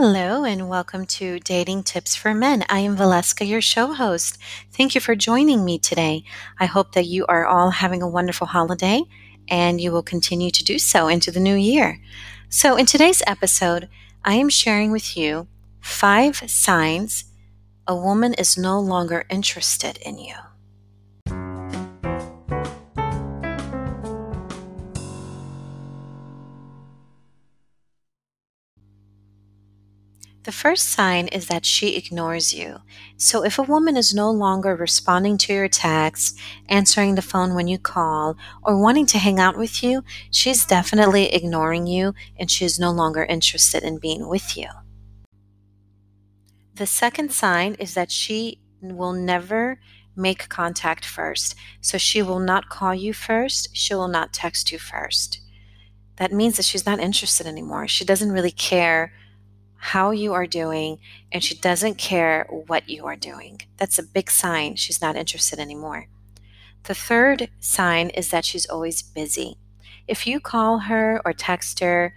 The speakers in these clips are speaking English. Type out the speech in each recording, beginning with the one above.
Hello, and welcome to Dating Tips for Men. I am Valeska, your show host. Thank you for joining me today. I hope that you are all having a wonderful holiday and you will continue to do so into the new year. So, in today's episode, I am sharing with you five signs a woman is no longer interested in you. The first sign is that she ignores you. So, if a woman is no longer responding to your texts, answering the phone when you call, or wanting to hang out with you, she's definitely ignoring you and she is no longer interested in being with you. The second sign is that she will never make contact first. So, she will not call you first, she will not text you first. That means that she's not interested anymore. She doesn't really care how you are doing and she doesn't care what you are doing. That's a big sign she's not interested anymore. The third sign is that she's always busy. If you call her or text her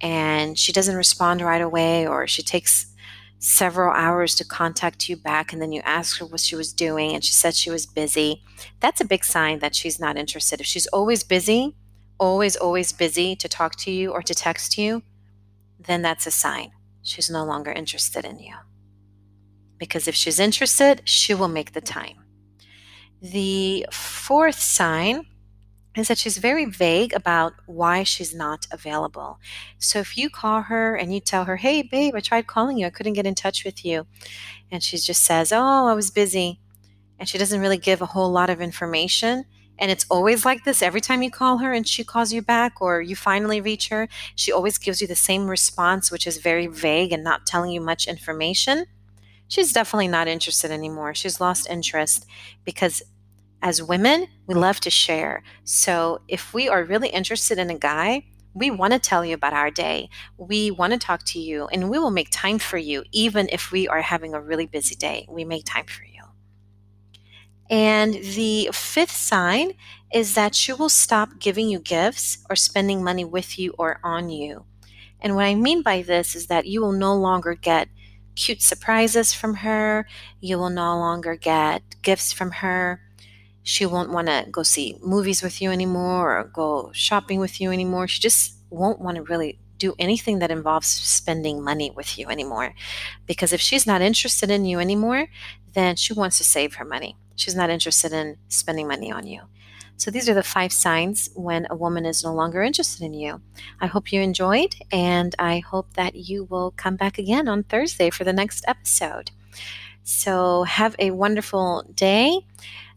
and she doesn't respond right away or she takes several hours to contact you back and then you ask her what she was doing and she said she was busy, that's a big sign that she's not interested. If she's always busy, always, always busy to talk to you or to text you, then that's a sign she's no longer interested in you. Because if she's interested, she will make the time. The fourth sign is that she's very vague about why she's not available. So if you call her and you tell her, hey, babe, I tried calling you, I couldn't get in touch with you, and she just says, oh, I was busy, and she doesn't really give a whole lot of information, and it's always like this every time you call her and she calls you back or you finally reach her. She always gives you the same response, which is very vague and not telling you much information. She's definitely not interested anymore. She's lost interest because as women, we love to share. So if we are really interested in a guy, we want to tell you about our day. We want to talk to you and we will make time for you, even if we are having a really busy day. We make time for you. And the fifth sign is that she will stop giving you gifts or spending money with you or on you. And what I mean by this is that you will no longer get cute surprises from her. You will no longer get gifts from her. She won't want to go see movies with you anymore or go shopping with you anymore. She just won't want to really do anything that involves spending money with you anymore. Because if she's not interested in you anymore, then she wants to save her money. She's not interested in spending money on you. So these are the five signs when a woman is no longer interested in you. I hope you enjoyed, and I hope that you will come back again on Thursday for the next episode. So have a wonderful day.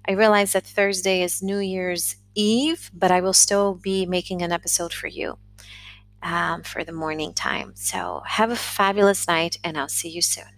I realize that Thursday is New Year's Eve, but I will still be making an episode for you um, for the morning time. So have a fabulous night, and I'll see you soon.